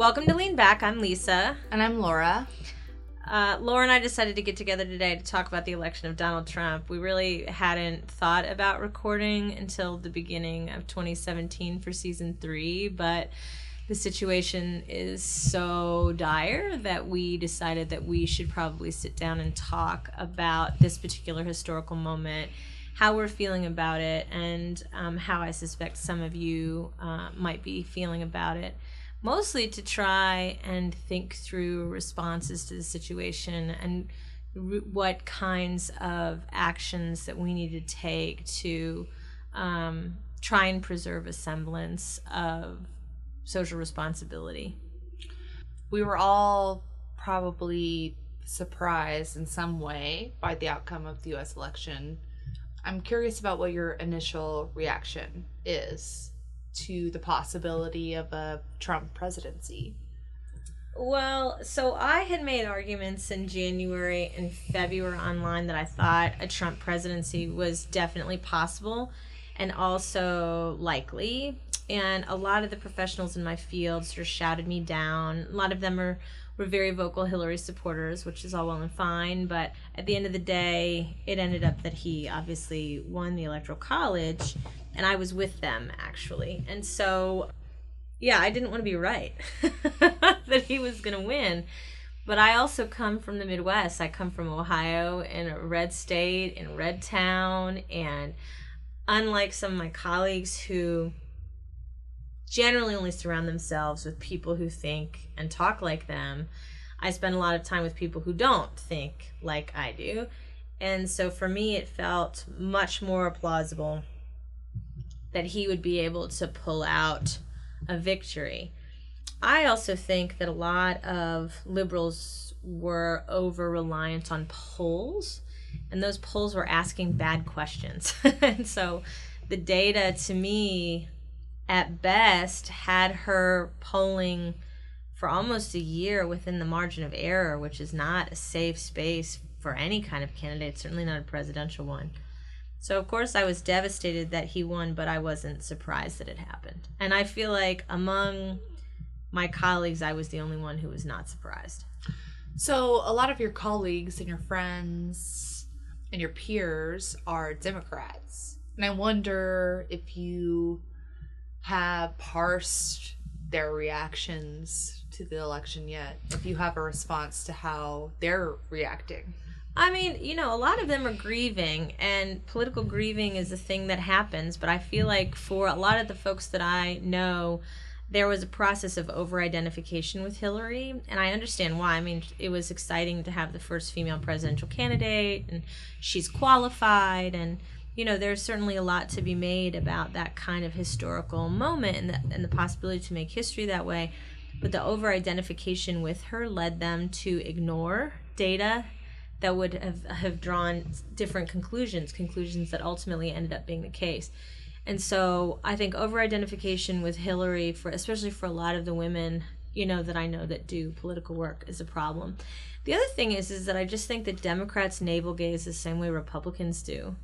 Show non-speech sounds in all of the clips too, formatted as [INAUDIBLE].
Welcome to Lean Back. I'm Lisa. And I'm Laura. Uh, Laura and I decided to get together today to talk about the election of Donald Trump. We really hadn't thought about recording until the beginning of 2017 for season three, but the situation is so dire that we decided that we should probably sit down and talk about this particular historical moment, how we're feeling about it, and um, how I suspect some of you uh, might be feeling about it mostly to try and think through responses to the situation and what kinds of actions that we need to take to um, try and preserve a semblance of social responsibility. We were all probably surprised in some way by the outcome of the US election. I'm curious about what your initial reaction is to the possibility of a Trump presidency? Well, so I had made arguments in January and February online that I thought a Trump presidency was definitely possible and also likely. And a lot of the professionals in my field sort of shouted me down. A lot of them are were very vocal Hillary supporters, which is all well and fine. But at the end of the day, it ended up that he obviously won the Electoral College and I was with them actually. And so, yeah, I didn't want to be right [LAUGHS] that he was going to win. But I also come from the Midwest. I come from Ohio in a red state, in red town. And unlike some of my colleagues who generally only surround themselves with people who think and talk like them, I spend a lot of time with people who don't think like I do. And so for me, it felt much more plausible that he would be able to pull out a victory. I also think that a lot of liberals were over reliant on polls, and those polls were asking bad questions. [LAUGHS] and so the data to me, at best, had her polling for almost a year within the margin of error, which is not a safe space for any kind of candidate, certainly not a presidential one. So, of course, I was devastated that he won, but I wasn't surprised that it happened. And I feel like among my colleagues, I was the only one who was not surprised. So, a lot of your colleagues and your friends and your peers are Democrats. And I wonder if you have parsed their reactions to the election yet, if you have a response to how they're reacting. I mean, you know, a lot of them are grieving, and political grieving is a thing that happens. But I feel like for a lot of the folks that I know, there was a process of over identification with Hillary, and I understand why. I mean, it was exciting to have the first female presidential candidate, and she's qualified, and you know, there's certainly a lot to be made about that kind of historical moment and the, and the possibility to make history that way. But the over identification with her led them to ignore data that would have, have drawn different conclusions, conclusions that ultimately ended up being the case. And so I think over identification with Hillary, for especially for a lot of the women, you know, that I know that do political work is a problem. The other thing is is that I just think that Democrats navel gaze the same way Republicans do.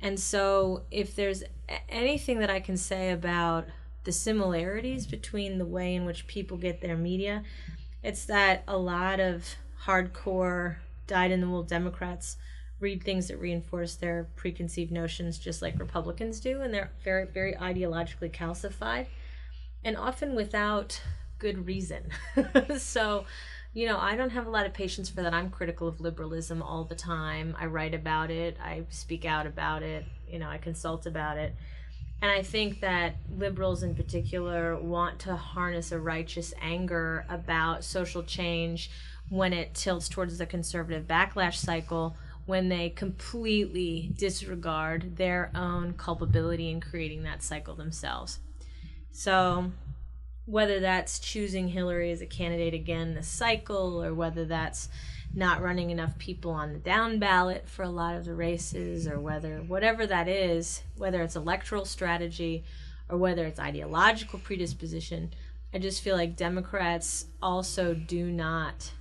And so if there's anything that I can say about the similarities between the way in which people get their media, it's that a lot of hardcore dyed in the wool Democrats read things that reinforce their preconceived notions just like Republicans do, and they're very, very ideologically calcified, and often without good reason. [LAUGHS] so, you know, I don't have a lot of patience for that. I'm critical of liberalism all the time. I write about it, I speak out about it, you know, I consult about it. And I think that liberals in particular want to harness a righteous anger about social change when it tilts towards the conservative backlash cycle when they completely disregard their own culpability in creating that cycle themselves. So, whether that's choosing Hillary as a candidate again this cycle, or whether that's not running enough people on the down ballot for a lot of the races, or whether whatever that is, whether it's electoral strategy or whether it's ideological predisposition, I just feel like Democrats also do not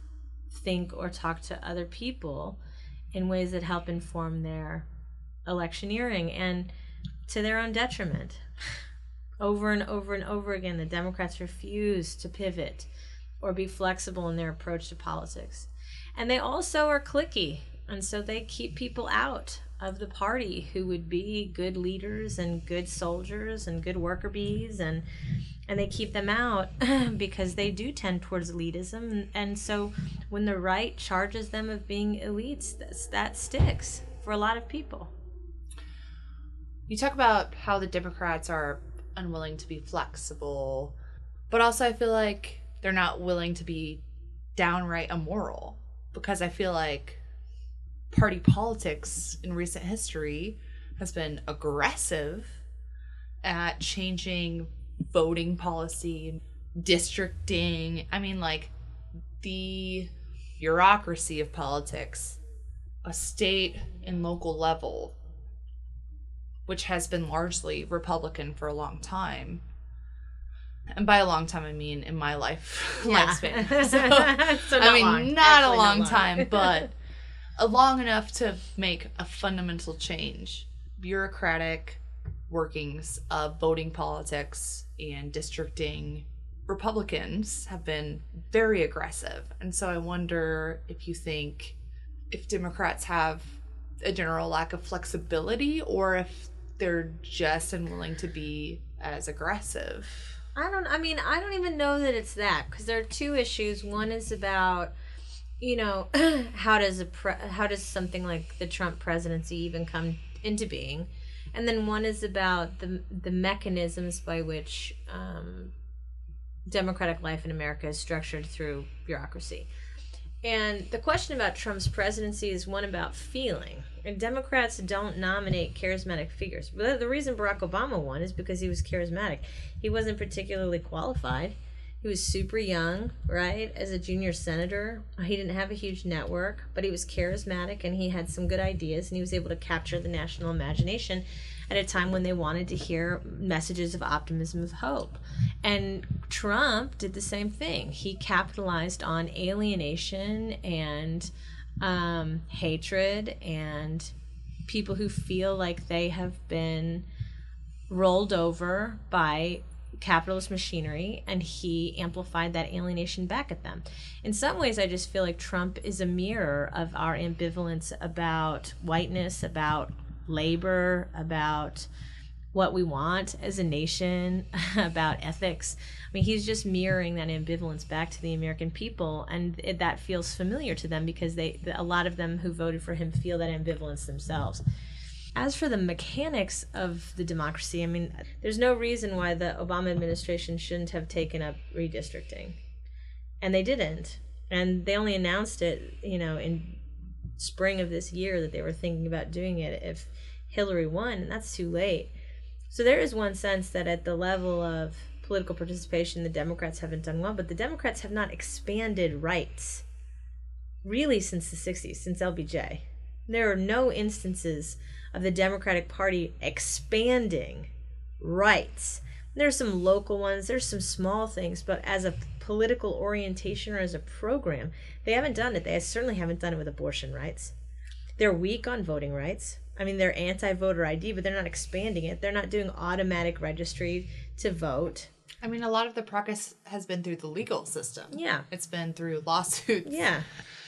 think or talk to other people in ways that help inform their electioneering and to their own detriment. Over and over and over again, the Democrats refuse to pivot or be flexible in their approach to politics. And they also are cliquey, and so they keep people out of the party who would be good leaders and good soldiers and good worker bees and and they keep them out [LAUGHS] because they do tend towards elitism. And so when the right charges them of being elites that's, that sticks for a lot of people. You talk about how the democrats are unwilling to be flexible but also i feel like they're not willing to be downright immoral because i feel like party politics in recent history has been aggressive at changing voting policy, districting. I mean, like the bureaucracy of politics, a state and local level, which has been largely Republican for a long time. And by a long time, I mean in my life [LAUGHS] yeah. lifespan. [LAUGHS] So, so I mean, long. not Actually, a long, long. time, but [LAUGHS] long enough to make a fundamental change. Bureaucratic workings of voting politics and districting Republicans have been very aggressive. And so I wonder if you think if Democrats have a general lack of flexibility or if they're just unwilling to be as aggressive. I don't I mean, I don't even know that it's that because there are two issues. One is about you know, [CLEARS THROAT] how does a pre- how does something like the Trump presidency even come into being? And then one is about the the mechanisms by which um, democratic life in America is structured through bureaucracy. And the question about Trump's presidency is one about feeling. And Democrats don't nominate charismatic figures. The reason Barack Obama won is because he was charismatic. He wasn't particularly qualified. He was super young, right? As a junior senator, he didn't have a huge network, but he was charismatic and he had some good ideas and he was able to capture the national imagination at a time when they wanted to hear messages of optimism of hope. And Trump did the same thing. He capitalized on alienation and um, hatred and people who feel like they have been rolled over by capitalist machinery and he amplified that alienation back at them. In some ways, I just feel like Trump is a mirror of our ambivalence about whiteness, about labor, about what we want as a nation, [LAUGHS] about ethics. I mean, he's just mirroring that ambivalence back to the American people, and it, that feels familiar to them because they, a lot of them who voted for him feel that ambivalence themselves. As for the mechanics of the democracy, I mean, there's no reason why the Obama administration shouldn't have taken up redistricting. And they didn't. And they only announced it, you know, in spring of this year that they were thinking about doing it if Hillary won, and that's too late. So there is one sense that at the level of political participation, the Democrats haven't done well, but the Democrats have not expanded rights really since the 60s, since LBJ. There are no instances of the Democratic Party expanding rights. There's some local ones, there's some small things, but as a political orientation or as a program, they haven't done it. They certainly haven't done it with abortion rights. They're weak on voting rights. I mean, they're anti voter ID, but they're not expanding it. They're not doing automatic registry to vote. I mean, a lot of the progress has been through the legal system. Yeah. It's been through lawsuits. Yeah.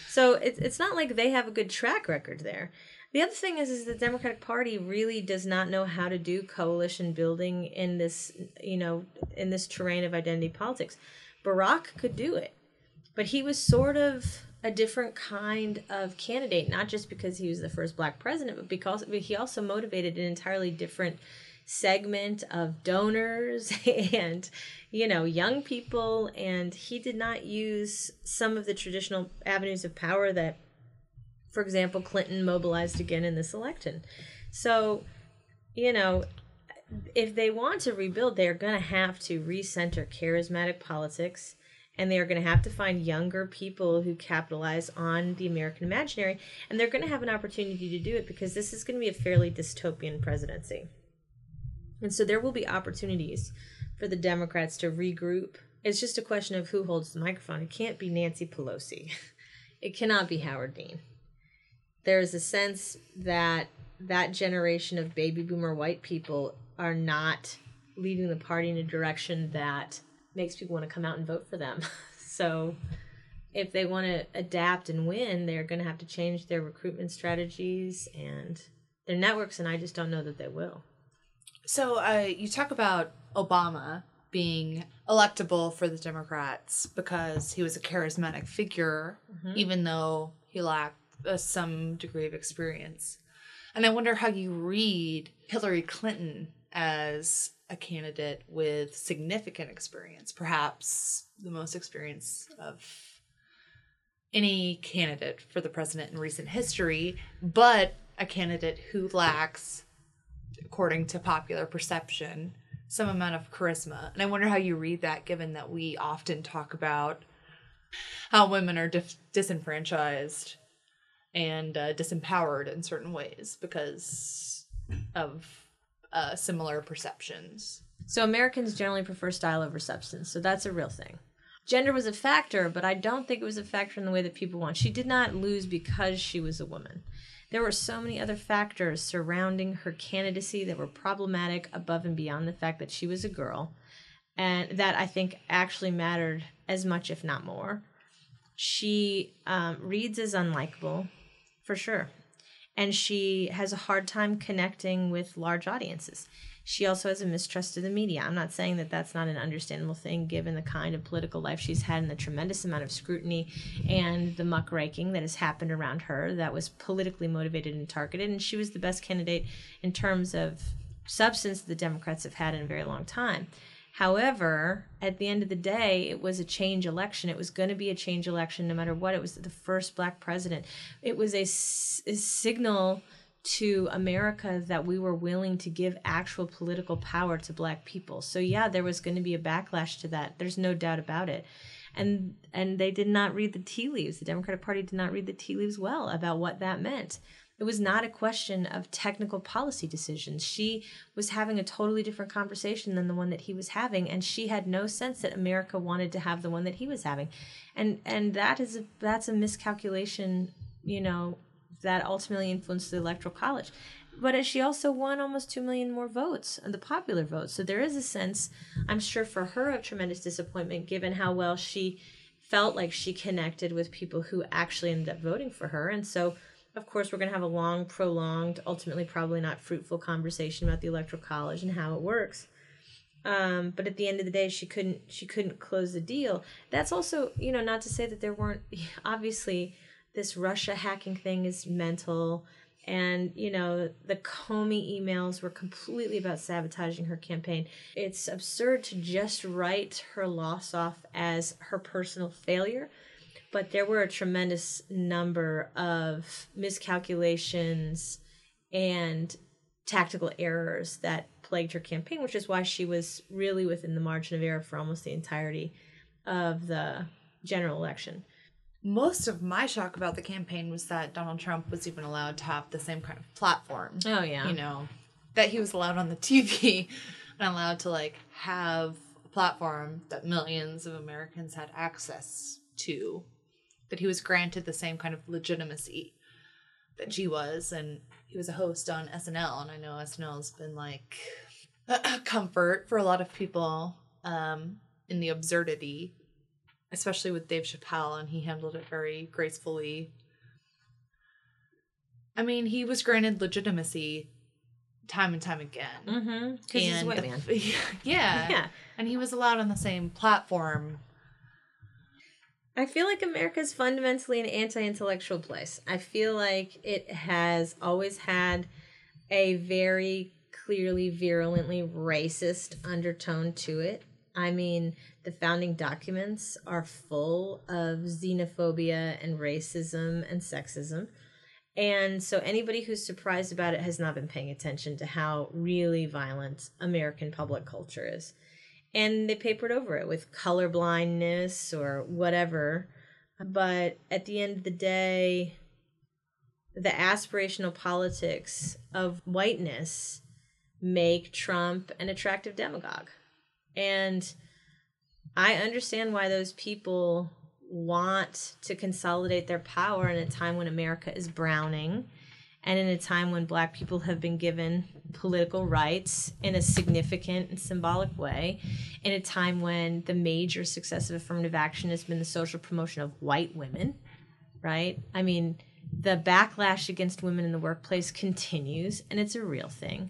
So it's, it's not like they have a good track record there. The other thing is, is the Democratic Party really does not know how to do coalition building in this, you know, in this terrain of identity politics. Barack could do it, but he was sort of a different kind of candidate, not just because he was the first black president, but because but he also motivated an entirely different segment of donors [LAUGHS] and you know young people and he did not use some of the traditional avenues of power that for example, Clinton mobilized again in this election. So, you know, if they want to rebuild, they're going to have to recenter charismatic politics and they are going to have to find younger people who capitalize on the American imaginary, and they're going to have an opportunity to do it because this is going to be a fairly dystopian presidency. And so there will be opportunities for the Democrats to regroup. It's just a question of who holds the microphone. It can't be Nancy Pelosi. [LAUGHS] It cannot be Howard Dean. There is a sense that that generation of baby boomer white people are not leading the party in a direction that makes people want to come out and vote for them. [LAUGHS] so if they want to adapt and win, they're going to have to change their recruitment strategies and their networks, and I just don't know that they will. So uh, you talk about Obama being electable for the Democrats because he was a charismatic figure, even though he lacked uh, some degree of experience. And I wonder how you read Hillary Clinton as a candidate with significant experience, perhaps the most experience of any candidate for the president in recent history, but a candidate who lacks, according to popular perception, some amount of charisma. And I wonder how you read that, given that we often talk about how women are dif- disenfranchised and uh, disempowered in certain ways because of uh, similar perceptions. So Americans generally prefer style over substance, so that's a real thing. Gender was a factor, but I don't think it was a factor in the way that people want. She did not lose because she was a woman. There were so many other factors surrounding her candidacy that were problematic above and beyond the fact that she was a girl, and that I think actually mattered as much, if not more. She um, reads as unlikable, for sure, and she has a hard time connecting with large audiences. She also has a mistrust of the media. I'm not saying that that's not an understandable thing given the kind of political life she's had and the tremendous amount of scrutiny and the muckraking that has happened around her that was politically motivated and targeted. And she was the best candidate in terms of substance the Democrats have had in a very long time. However, at the end of the day, it was a change election. It was going to be a change election no matter what. It was the first black president. It was a, signal to America that we were willing to give actual political power to black people. So yeah, there was going to be a backlash to that. There's no doubt about it. And and they did not read the tea leaves. The Democratic Party did not read the tea leaves well about what that meant. It was not a question of technical policy decisions. She was having a totally different conversation than the one that he was having, and she had no sense that America wanted to have the one that he was having, and and that is a, that's a miscalculation, you know, that ultimately influenced the electoral college. But she also won almost two million more votes, uh, the popular vote. So there is a sense, I'm sure, for her of tremendous disappointment, given how well she felt like she connected with people who actually ended up voting for her, and so of course, we're going to have a long, prolonged, ultimately probably not fruitful conversation about the electoral college and how it works. Um, but at the end of the day, she couldn't she couldn't close the deal. That's also you know not to say that there weren't [LAUGHS] obviously this Russia hacking thing is mental, and you know the Comey emails were completely about sabotaging her campaign. It's absurd to just write her loss off as her personal failure but there were a tremendous number of miscalculations and tactical errors that plagued her campaign, which is why she was really within the margin of error for almost the entirety of the general election. Most of my shock about the campaign was that Donald Trump was even allowed to have the same kind of platform. Oh yeah, You know, that he was allowed on the TV [LAUGHS] and allowed to like have a platform that millions of Americans had access to. That he was granted the same kind of legitimacy that she was, and he was a host on SNL, and I know SNL's been like a [CLEARS THROAT] comfort for a lot of people um, in the absurdity, especially with Dave Chappelle, and he handled it very gracefully. I mean, he was granted legitimacy time and time again. mm-hmm. Because he's a white man. [LAUGHS] yeah. [LAUGHS] Yeah. And he was allowed on the same platform. I feel like America is fundamentally an anti-intellectual place. I feel like it has always had a very clearly virulently racist undertone to it. I mean, the founding documents are full of xenophobia and racism and sexism. And so anybody who's surprised about it has not been paying attention to how really violent American public culture is. And they papered over it with color blindness or whatever. But at the end of the day, the aspirational politics of whiteness make Trump an attractive demagogue. And I understand why those people want to consolidate their power in a time when America is browning and in a time when black people have been given political rights in a significant and symbolic way, in a time when the major success of affirmative action has been the social promotion of white women, right? I mean, the backlash against women in the workplace continues, and it's a real thing.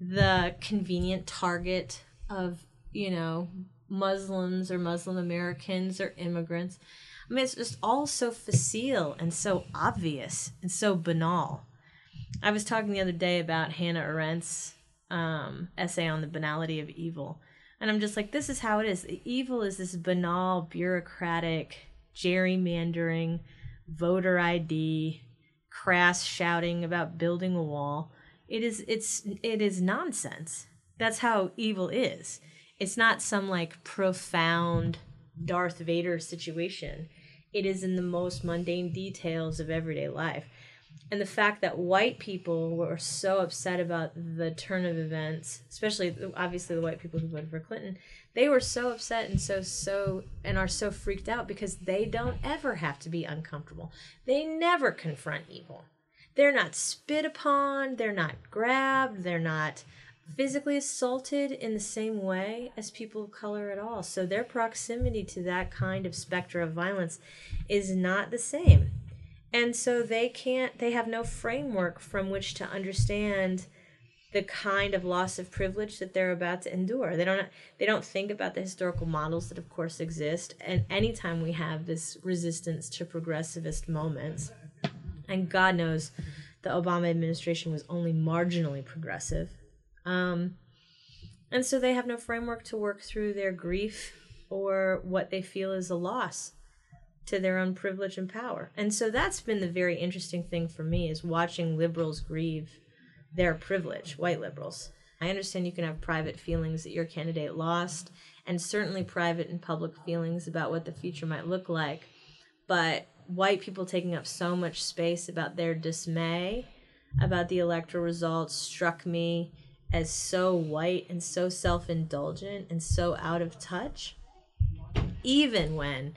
The convenient target of, you know, Muslims or Muslim Americans or immigrants. I mean, it's just all so facile and so obvious and so banal. I was talking the other day about Hannah Arendt's um, essay on the banality of evil. And I'm just like, this is how it is. Evil is this banal, bureaucratic, gerrymandering, voter ID, crass shouting about building a wall. It is it's it is nonsense. That's how evil is. It's not some like profound Darth Vader situation. It is in the most mundane details of everyday life. And the fact that white people were so upset about the turn of events, especially obviously the white people who voted for Clinton, they were so upset and so so and are so freaked out because they don't ever have to be uncomfortable. They never confront evil. They're not spit upon, they're not grabbed, they're not physically assaulted in the same way as people of color at all. So their proximity to that kind of specter of violence is not the same. And so they can't they have no framework from which to understand the kind of loss of privilege that they're about to endure. They don't they don't think about the historical models that of course exist. And anytime we have this resistance to progressivist moments, and God knows the Obama administration was only marginally progressive. Um, and so they have no framework to work through their grief or what they feel is a loss to their own privilege and power. And so that's been the very interesting thing for me is watching liberals grieve their privilege, white liberals. I understand you can have private feelings that your candidate lost, and certainly private and public feelings about what the future might look like. But white people taking up so much space about their dismay about the electoral results struck me as so white and so self indulgent and so out of touch, even when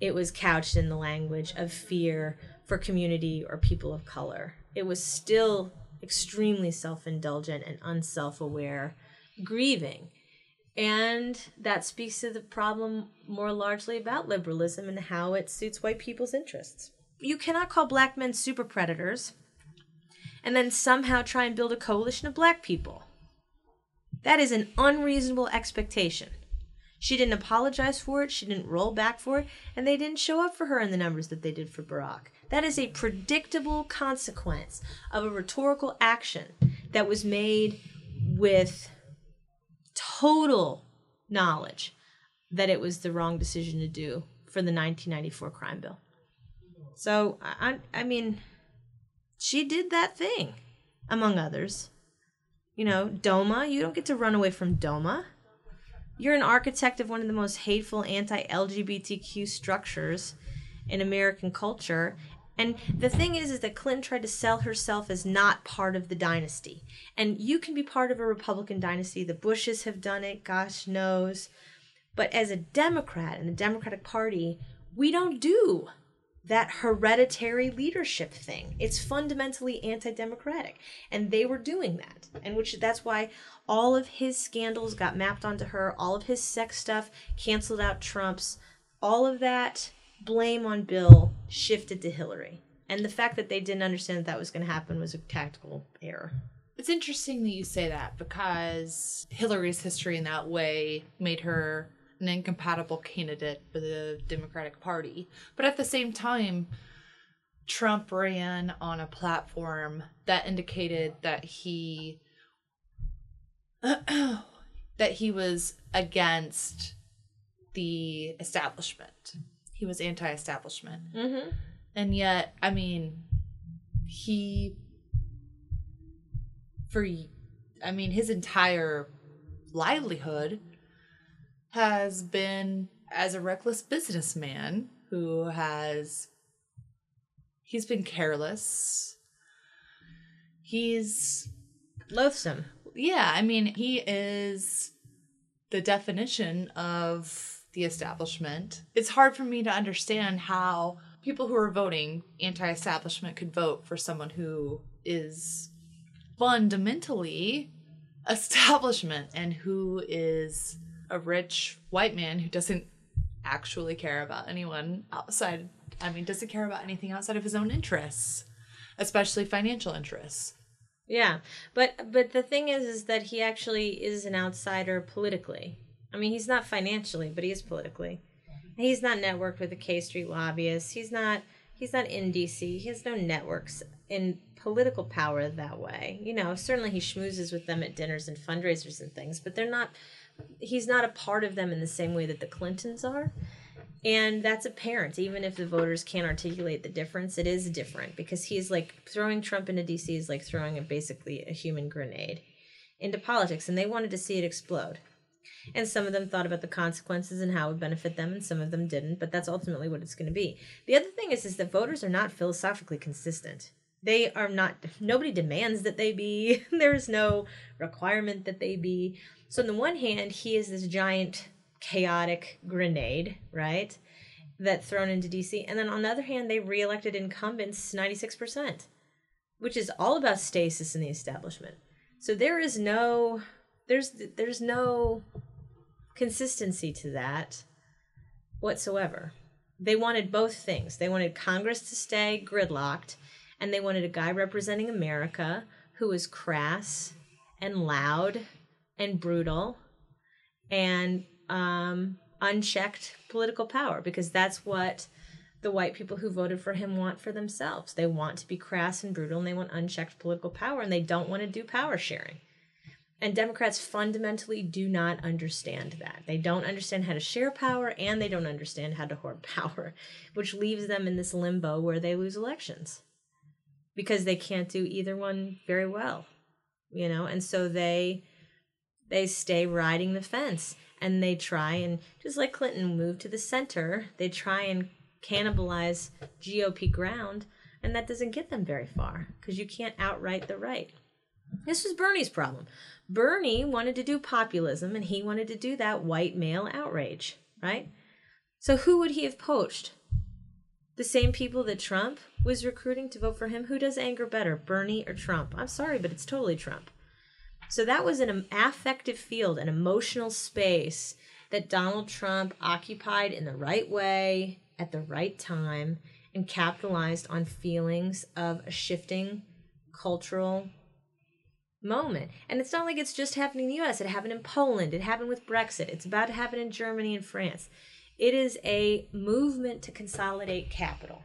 it was couched in the language of fear for community or people of color. It was still extremely self indulgent and unself aware grieving. And that speaks to the problem more largely about liberalism and how it suits white people's interests. You cannot call black men super predators and then somehow try and build a coalition of black people. That is an unreasonable expectation. She didn't apologize for it, she didn't roll back for it, and they didn't show up for her in the numbers that they did for Barack. That is a predictable consequence of a rhetorical action that was made with total knowledge that it was the wrong decision to do for the 1994 crime bill. So, I, I mean, she did that thing, among others. You know, DOMA, you don't get to run away from DOMA. You're an architect of one of the most hateful anti LGBTQ structures in American culture. And the thing is, is that Clinton tried to sell herself as not part of the dynasty. And you can be part of a Republican dynasty. The Bushes have done it, gosh knows. But as a Democrat in the Democratic Party, we don't do that hereditary leadership thing. It's fundamentally anti-democratic, and they were doing that. And which that's why all of his scandals got mapped onto her, all of his sex stuff canceled out Trump's, all of that blame on Bill shifted to Hillary. And the fact that they didn't understand that that was going to happen was a tactical error. It's interesting that you say that because Hillary's history in that way made her an incompatible candidate for the Democratic Party. But at the same time, Trump ran on a platform that indicated that he [CLEARS THROAT] that he was against the establishment. He was anti-establishment. Mm-hmm. And yet, I mean, he for I mean, his entire livelihood has been as a reckless businessman who has he's been careless. He's Loathsome. yeah, I mean, he is the definition of the establishment. It's hard for me to understand how people who are voting anti establishment could vote for someone who is fundamentally [LAUGHS] establishment and who is a rich white man who doesn't actually care about anyone outside. I mean, doesn't care about anything outside of his own interests, especially financial interests. Yeah, but but the thing is, is that he actually is an outsider politically. I mean, he's not financially, but he is politically. He's not networked with the K Street lobbyists. He's not. He's not in DC. He has no networks in political power that way. You know, certainly he schmoozes with them at dinners and fundraisers and things, but they're not. He's not a part of them in the same way that the Clintons are. And that's apparent, even if the voters can't articulate the difference. It is different because he's like throwing Trump into DC is like throwing a basically a human grenade into politics, and they wanted to see it explode. And some of them thought about the consequences and how it would benefit them, and some of them didn't. But that's ultimately what it's going to be. The other thing is, is that voters are not philosophically consistent. They are not. Nobody demands that they be. [LAUGHS] There's no requirement that they be. So on the one hand, he is this giant chaotic grenade, right? That thrown into DC. And then on the other hand, they reelected incumbents 96%, which is all about stasis in the establishment. So there is no there's there's no consistency to that whatsoever. They wanted both things. They wanted Congress to stay gridlocked and they wanted a guy representing America who was crass and loud and brutal and um, unchecked political power because that's what the white people who voted for him want for themselves. They want to be crass and brutal and they want unchecked political power and they don't want to do power sharing. And Democrats fundamentally do not understand that. They don't understand how to share power and they don't understand how to hoard [LAUGHS] power, which leaves them in this limbo where they lose elections because they can't do either one very well. You know, and so they they stay riding the fence and they try and just like Clinton moved to the center, they try and cannibalize GOP ground and that doesn't get them very far because you can't outright the right. This was Bernie's problem. Bernie wanted to do populism and he wanted to do that white male outrage, right? So who would he have poached? The same people that Trump was recruiting to vote for him? Who does anger better, Bernie or Trump? I'm sorry, but it's totally Trump. So that was an affective field, an emotional space that Donald Trump occupied in the right way at the right time and capitalized on feelings of a shifting cultural moment. And it's not like it's just happening in the US, it happened in Poland, it happened with Brexit, it's about to happen in Germany and France. It is a movement to consolidate capital.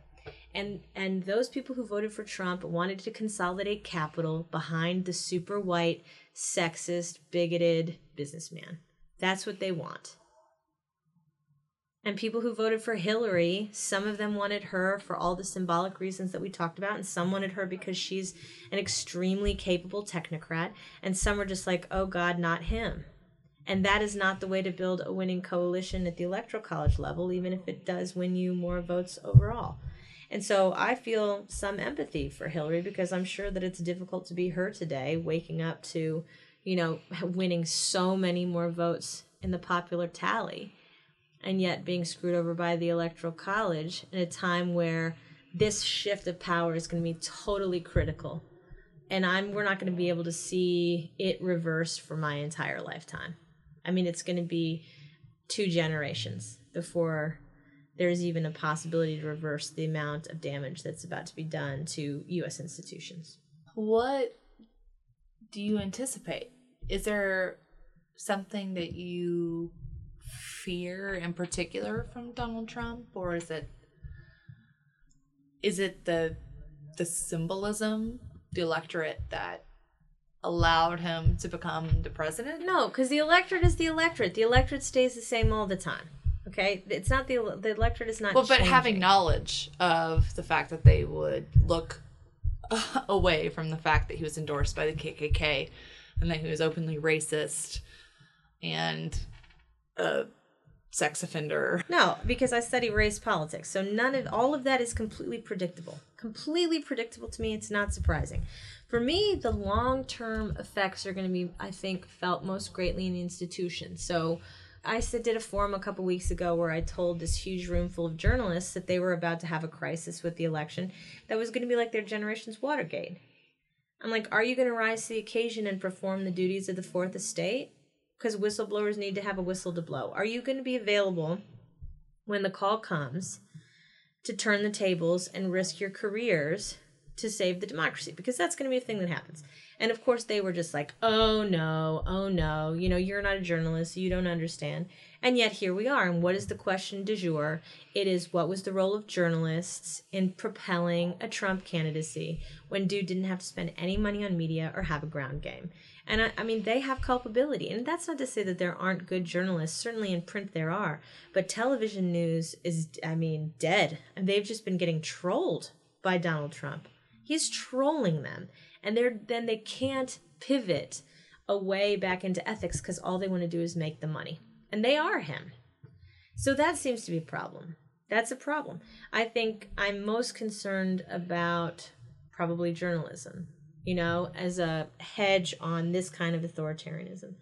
And and those people who voted for Trump wanted to consolidate capital behind the super white, sexist, bigoted businessman. That's what they want. And people who voted for Hillary, some of them wanted her for all the symbolic reasons that we talked about, and some wanted her because she's an extremely capable technocrat, and some were just like, oh God, not him. And that is not the way to build a winning coalition at the electoral college level, even if it does win you more votes overall. And so I feel some empathy for Hillary because I'm sure that it's difficult to be her today, waking up to, you know, winning so many more votes in the popular tally and yet being screwed over by the electoral college in a time where this shift of power is going to be totally critical. And i'm we're not going to be able to see it reversed for my entire lifetime. I mean it's going to be two generations before there's even a possibility to reverse the amount of damage that's about to be done to us institutions What do you anticipate? Is there something that you fear in particular from Donald Trump or is it is it the the symbolism, the electorate that allowed him to become the president? no because the electorate is the electorate the electorate stays the same all the time okay it's not the the electorate is not Well, but having knowledge of the fact that they would look [LAUGHS] away from the fact that he was endorsed by the KKK and that he was openly racist and a sex offender. No, because I study race politics. So none of all of that is completely predictable. Completely predictable to me. It's not surprising. For me, the long term effects are going to be, I think, felt most greatly in the institution. So I did a forum a couple weeks ago where I told this huge room full of journalists that they were about to have a crisis with the election that was going to be like their generation's Watergate. I'm like, are you going to rise to the occasion and perform the duties of the fourth estate? Because whistleblowers need to have a whistle to blow. Are you going to be available when the call comes to turn the tables and risk your careers to save the democracy? Because that's going to be a thing that happens. And of course, they were just like, oh no, oh no, you know, you're not a journalist, you don't understand. And yet here we are. And what is the question du jour? It is what was the role of journalists in propelling a Trump candidacy when dude didn't have to spend any money on media or have a ground game? And I, I, mean, they have culpability. And that's not to say that there aren't good journalists. Certainly in print there are. But television news is, I mean, dead. And they've just been getting trolled by Donald Trump. He's trolling them. And they're, then they can't pivot away back into ethics because all they want to do is make the money and they are him. So that seems to be a problem. That's a problem. I think I'm most concerned about probably journalism, you know, as a hedge on this kind of authoritarianism.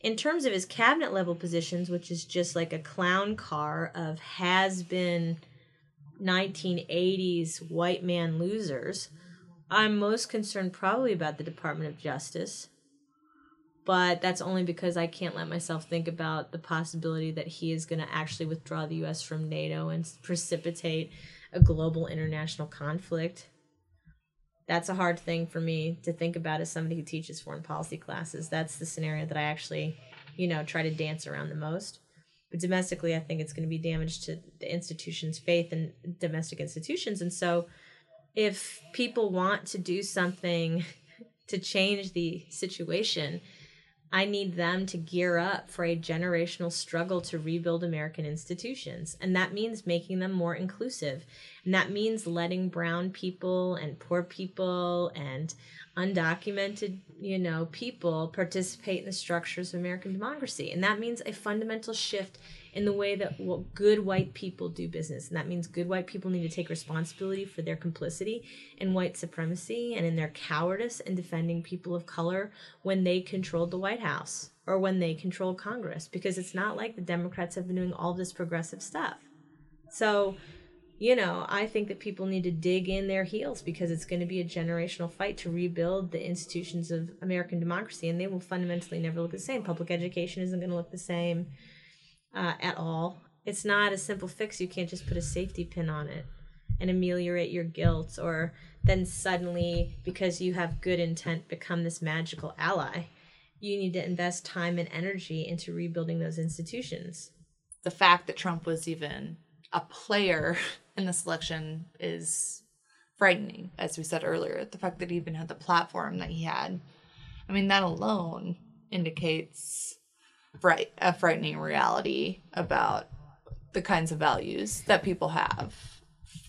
In terms of his cabinet level positions, which is just like a clown car of has been 1980s white man losers, I'm most concerned probably about the Department of Justice but that's only because I can't let myself think about the possibility that he is going to actually withdraw the US from NATO and precipitate a global international conflict. That's a hard thing for me to think about as somebody who teaches foreign policy classes. That's the scenario that I actually, you know, try to dance around the most. But domestically, I think it's going to be damage to the institution's faith in domestic institutions. And so, if people want to do something to change the situation, I need them to gear up for a generational struggle to rebuild American institutions. And that means making them more inclusive. And that means letting brown people and poor people and undocumented, you know, people participate in the structures of American democracy. And that means a fundamental shift in the way that well, good white people do business. And that means good white people need to take responsibility for their complicity in white supremacy and in their cowardice in defending people of color when they controlled the White House or when they controlled Congress, because it's not like the Democrats have been doing all this progressive stuff. So, you know, I think that people need to dig in their heels because it's going to be a generational fight to rebuild the institutions of American democracy, and they will fundamentally never look the same. Public education isn't going to look the same uh, at all. It's not a simple fix. You can't just put a safety pin on it and ameliorate your guilt, or then suddenly, because you have good intent, become this magical ally. You need to invest time and energy into rebuilding those institutions. The fact that Trump was even a player [LAUGHS] in this election is frightening, as we said earlier. The fact that he even had the platform that he had. I mean, that alone indicates fright a frightening reality about the kinds of values that people have.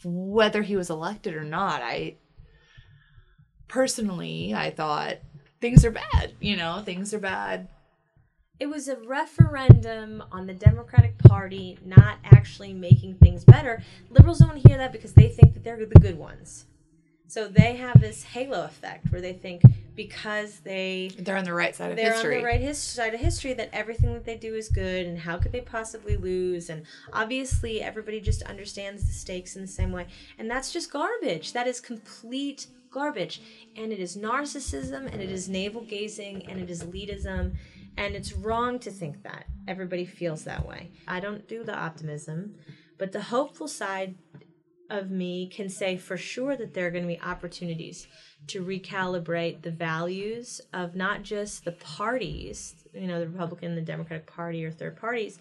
Whether he was elected or not i personally i thought things are bad you know things are bad. It was a referendum on the democratic party not actually making things better. Liberals don't hear that because they think that they're the good ones. So they have this halo effect where they think because they they're on the right side of history. they're history. on the right his- side of history that everything that they do is good and how could they possibly lose and obviously everybody just understands the stakes in the same way and that's just garbage. That is complete garbage and it is narcissism and it is navel gazing and it is elitism and it's wrong to think that everybody feels that way. I don't do the optimism, but the hopeful side of me can say for sure that there are going to be opportunities to recalibrate the values of not just the parties, you know, the Republican, the Democratic Party, or third parties,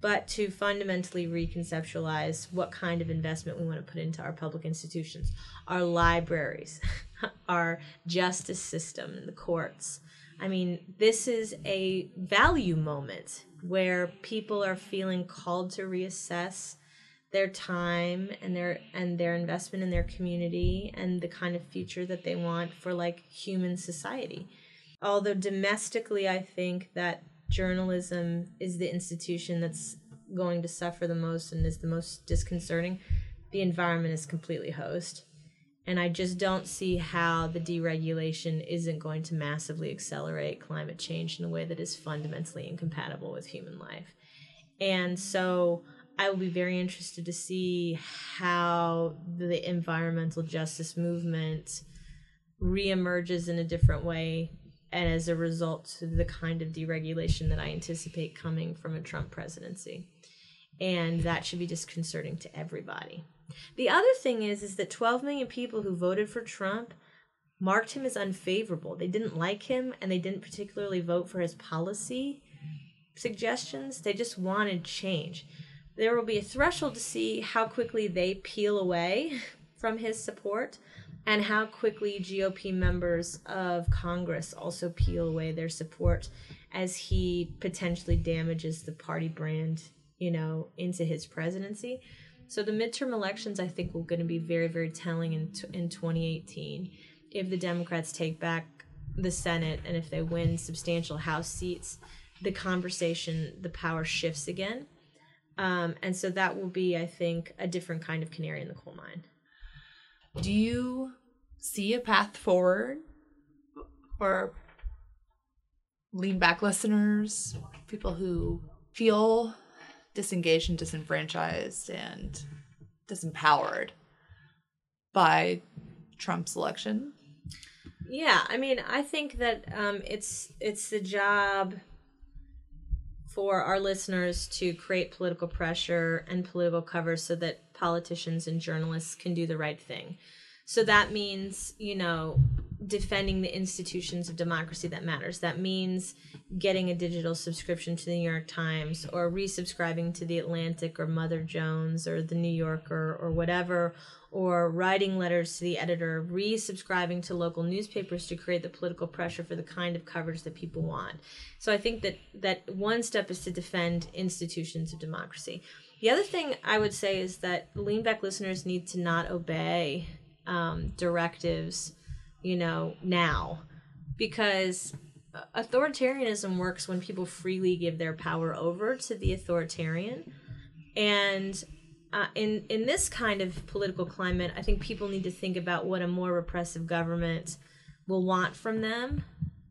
but to fundamentally reconceptualize what kind of investment we want to put into our public institutions, our libraries, [LAUGHS] our justice system, the courts. I mean, this is a value moment where people are feeling called to reassess their time and their and their investment in their community and the kind of future that they want for like human society although domestically i think that journalism is the institution that's going to suffer the most and is the most disconcerting, the environment is completely hosed. And I just don't see how the deregulation isn't going to massively accelerate climate change in a way that is fundamentally incompatible with human life. And so I will be very interested to see how the environmental justice movement reemerges in a different way and as a result to the kind of deregulation that I anticipate coming from a Trump presidency. And that should be disconcerting to everybody. The other thing is is that 12 million people who voted for Trump marked him as unfavorable. They didn't like him and they didn't particularly vote for his policy suggestions. They just wanted change. There will be a threshold to see how quickly they peel away [LAUGHS] from his support and how quickly GOP members of Congress also peel away their support as he potentially damages the party brand, you know, into his presidency. So the midterm elections, I think, will going to be very, very telling in in 2018 if the Democrats take back the Senate and if they win substantial House seats. The conversation, the power shifts again, um, and so that will be, I think, a different kind of canary in the coal mine. Do you see a path forward for lean back listeners, people who feel disengaged and disenfranchised and disempowered by Trump's election? Yeah, I mean, I think that um, it's it's the job for our listeners to create political pressure and political cover so that politicians and journalists can do the right thing. So that means, you know, defending the institutions of democracy that matters. That means getting a digital subscription to the New York Times or resubscribing to the Atlantic or Mother Jones or the New Yorker or whatever or writing letters to the editor, resubscribing to local newspapers to create the political pressure for the kind of coverage that people want. So I think that that one step is to defend institutions of democracy. The other thing I would say is that leanback listeners need to not obey um, directives, you know, now, because authoritarianism works when people freely give their power over to the authoritarian, and uh, in in this kind of political climate, I think people need to think about what a more repressive government will want from them,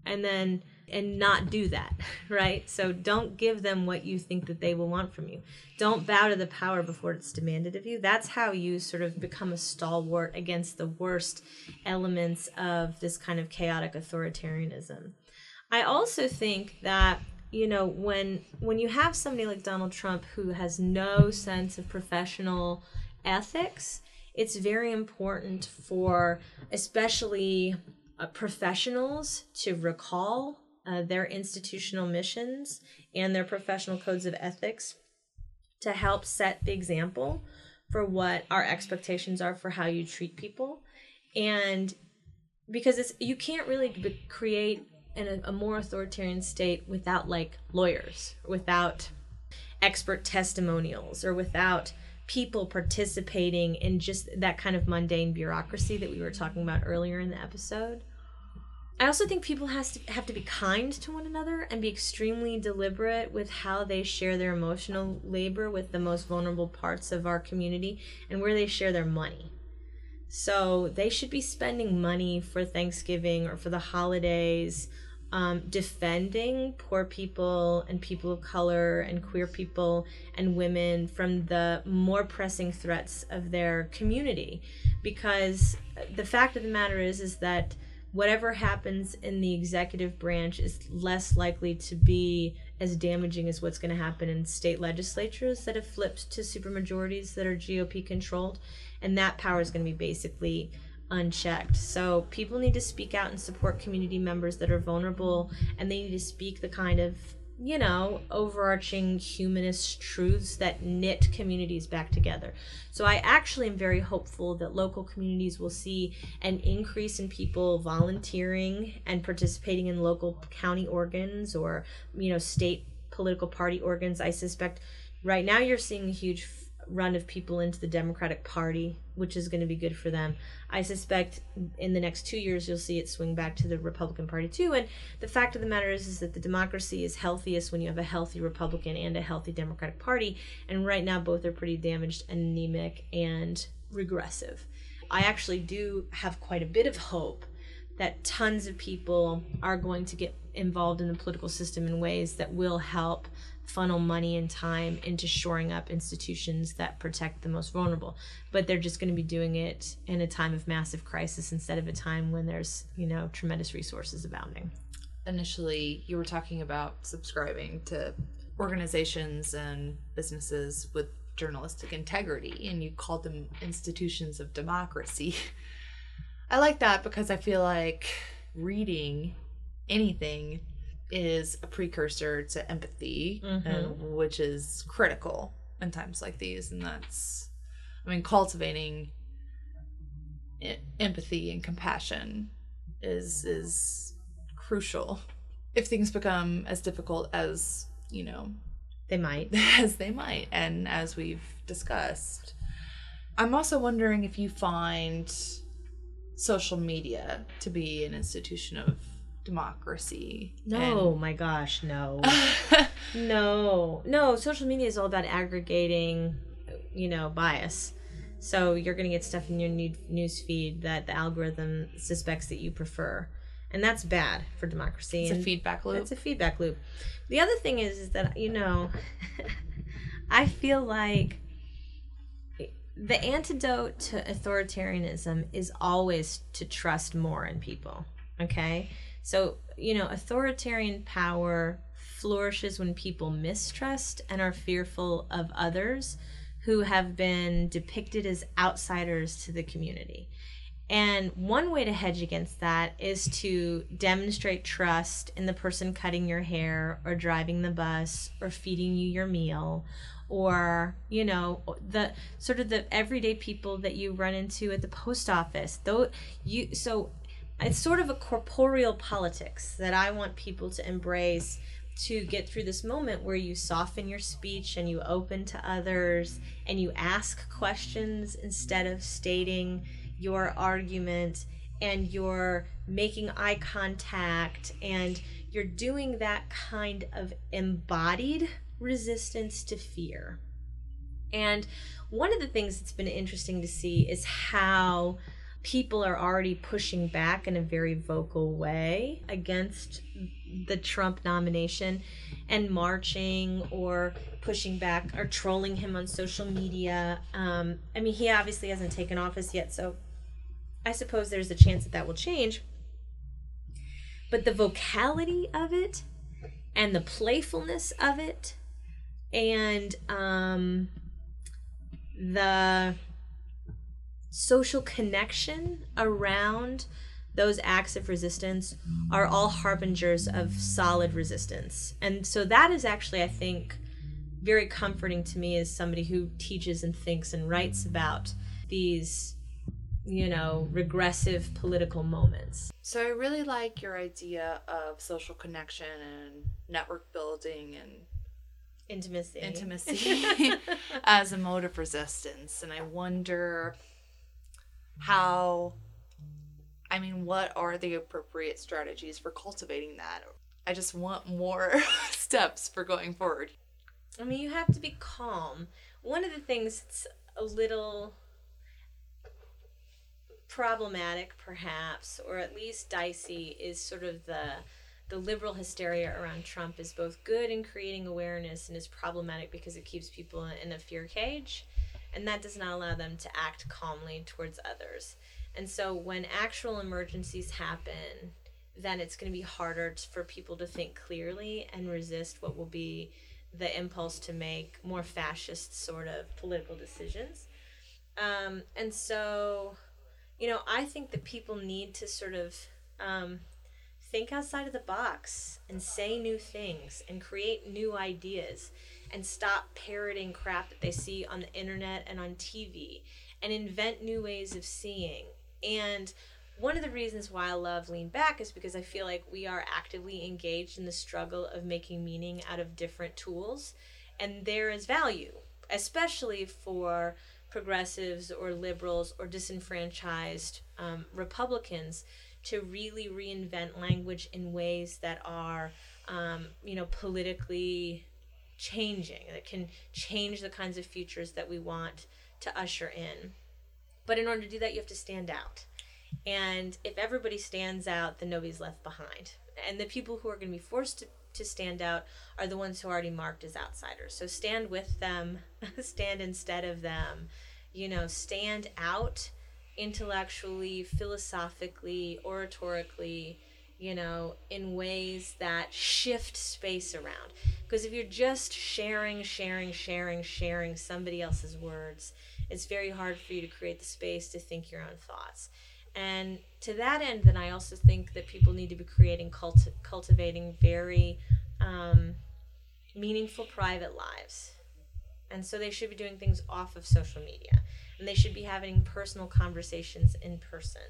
and then and not do that, [LAUGHS] right? So don't give them what you think that they will want from you. Don't bow to the power before it's demanded of you. That's how you sort of become a stalwart against the worst elements of this kind of chaotic authoritarianism. I also think that you know when when you have somebody like Donald Trump who has no sense of professional ethics, it's very important for especially uh, professionals to recall uh, their institutional missions and their professional codes of ethics to help set the example for what our expectations are for how you treat people. And because it's you can't really create an, a more authoritarian state without like lawyers without expert testimonials or without people participating in just that kind of mundane bureaucracy that we were talking about earlier in the episode I also think people has to have to be kind to one another and be extremely deliberate with how they share their emotional labor with the most vulnerable parts of our community and where they share their money. So they should be spending money for Thanksgiving or for the holidays, um, defending poor people and people of color and queer people and women from the more pressing threats of their community. Because the fact of the matter is, is that whatever happens in the executive branch is less likely to be as damaging as what's going to happen in state legislatures that have flipped to supermajorities that are GOP controlled. And that power is going to be basically unchecked. So people need to speak out and support community members that are vulnerable, and they need to speak the kind of you know, overarching humanist truths that knit communities back together. So I actually am very hopeful that local communities will see an increase in people volunteering and participating in local county organs or, you know, state political party organs. I suspect right now you're seeing a huge run of people into the Democratic Party, which is going to be good for them. I suspect in the next two years you'll see it swing back to the Republican Party too. And the fact of the matter is, is that the democracy is healthiest when you have a healthy Republican and a healthy Democratic Party. And right now, both are pretty damaged anemic and regressive. I actually do have quite a bit of hope that tons of people are going to get involved in the political system in ways that will help funnel money and time into shoring up institutions that protect the most vulnerable. But they're just going to be doing it in a time of massive crisis instead of a time when there's you know tremendous resources abounding. Initially you were talking about subscribing to organizations and businesses with journalistic integrity and you called them institutions of democracy. [LAUGHS] I like that because i feel like reading anything is a precursor to empathy, Mhm. and, which is critical in times like these. And that's, I mean, cultivating empathy and compassion is is crucial. If things become as difficult as you know they might [LAUGHS] as they might, and as we've discussed, I'm also wondering if you find social media to be an institution of democracy. no my gosh no [LAUGHS] no no social media is all about aggregating you know bias so you're going to get stuff in your news feed that the algorithm suspects that you prefer and that's bad for democracy it's a and feedback loop. It's a feedback loop. The other thing is, is that you know, [LAUGHS] I feel like the antidote to authoritarianism is always to trust more in people. Okay, so you know, authoritarian power flourishes when people mistrust and are fearful of others who have been depicted as outsiders to the community. And one way to hedge against that is to demonstrate trust in the person cutting your hair or driving the bus or feeding you your meal or, you know, the sort of the everyday people that you run into at the post office. Though you so it's sort of a corporeal politics that I want people to embrace to get through this moment where you soften your speech and you open to others and you ask questions instead of stating your argument and you're making eye contact and you're doing that kind of embodied resistance to fear. And one of the things that's been interesting to see is how people are already pushing back in a very vocal way against the Trump nomination and marching or pushing back or trolling him on social media. Um, I mean, he obviously hasn't taken office yet, so I suppose there's a chance that that will change. But the vocality of it and the playfulness of it and um, the social connection around those acts of resistance are all harbingers of solid resistance. And so that is actually, I think, very comforting to me as somebody who teaches and thinks and writes about these, you know, regressive political moments. So I really like your idea of social connection and network building and Intimacy. intimacy [LAUGHS] [LAUGHS] as a mode of resistance. And I wonder how, I mean, what are the appropriate strategies for cultivating that? I just want more [LAUGHS] steps for going forward. I mean, you have to be calm. One of the things that's a little problematic, perhaps, or at least dicey, is sort of the the liberal hysteria around Trump is both good in creating awareness and is problematic because it keeps people in a fear cage, and that does not allow them to act calmly towards others. And so, when actual emergencies happen, then it's going to be harder for people to think clearly and resist what will be the impulse to make more fascist sort of political decisions. Um, and so, you know, I think that people need to sort of um, think outside of the box and say new things and create new ideas and stop parroting crap that they see on the internet and on TV and invent new ways of seeing. And one of the reasons why I love Lean Back is because I feel like we are actively engaged in the struggle of making meaning out of different tools, and there is value especially for progressives or liberals or disenfranchised um, Republicans to really reinvent language in ways that are, um, you know, politically changing, that can change the kinds of futures that we want to usher in. But in order to do that, you have to stand out. And if everybody stands out, then nobody's left behind. And the people who are going to be forced to, to stand out are the ones who are already marked as outsiders. So stand with them, [LAUGHS] stand instead of them, you know, stand out intellectually, philosophically, oratorically, you know, in ways that shift space around. Because if you're just sharing, sharing, sharing, sharing somebody else's words, it's very hard for you to create the space to think your own thoughts. And to that end, then I also think that people need to be creating, culti- cultivating very um, meaningful private lives. And so they should be doing things off of social media. And they should be having personal conversations in person.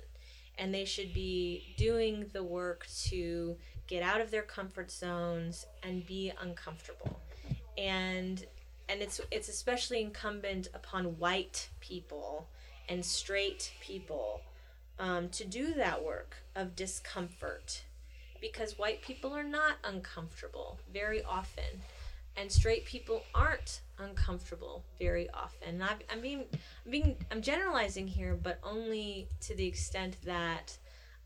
And they should be doing the work to get out of their comfort zones and be uncomfortable. And and it's it's especially incumbent upon white people and straight people um, to do that work of discomfort because white people are not uncomfortable very often and straight people aren't uncomfortable very often. I, being i'm being i'm generalizing here but only to the extent that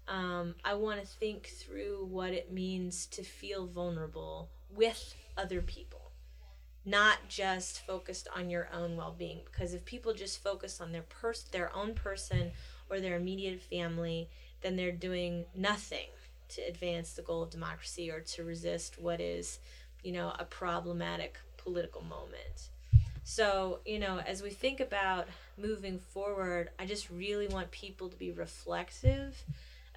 um, i want to think through what it means to feel vulnerable with other people not just focused on your own well-being. Because if people just focus on their pers- their own person or their immediate family then they're doing nothing to advance the goal of democracy or to resist what is you know a problematic political moment so you know as we think about moving forward i just really want people to be reflective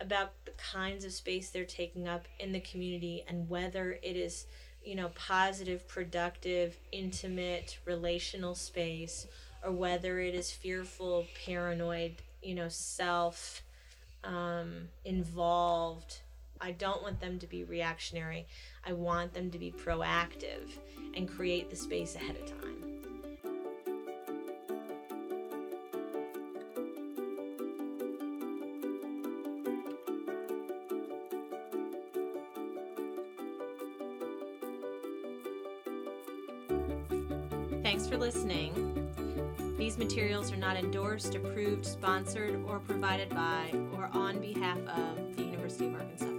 about the kinds of space they're taking up in the community and whether it is you know, positive, productive, intimate, relational space, or whether it is fearful, paranoid, you know, self um, involved. I don't want them to be reactionary. I want them to be proactive and create the space ahead of time. Thanks for listening. These materials are not endorsed, approved, sponsored, or provided by or on behalf of the University of Arkansas.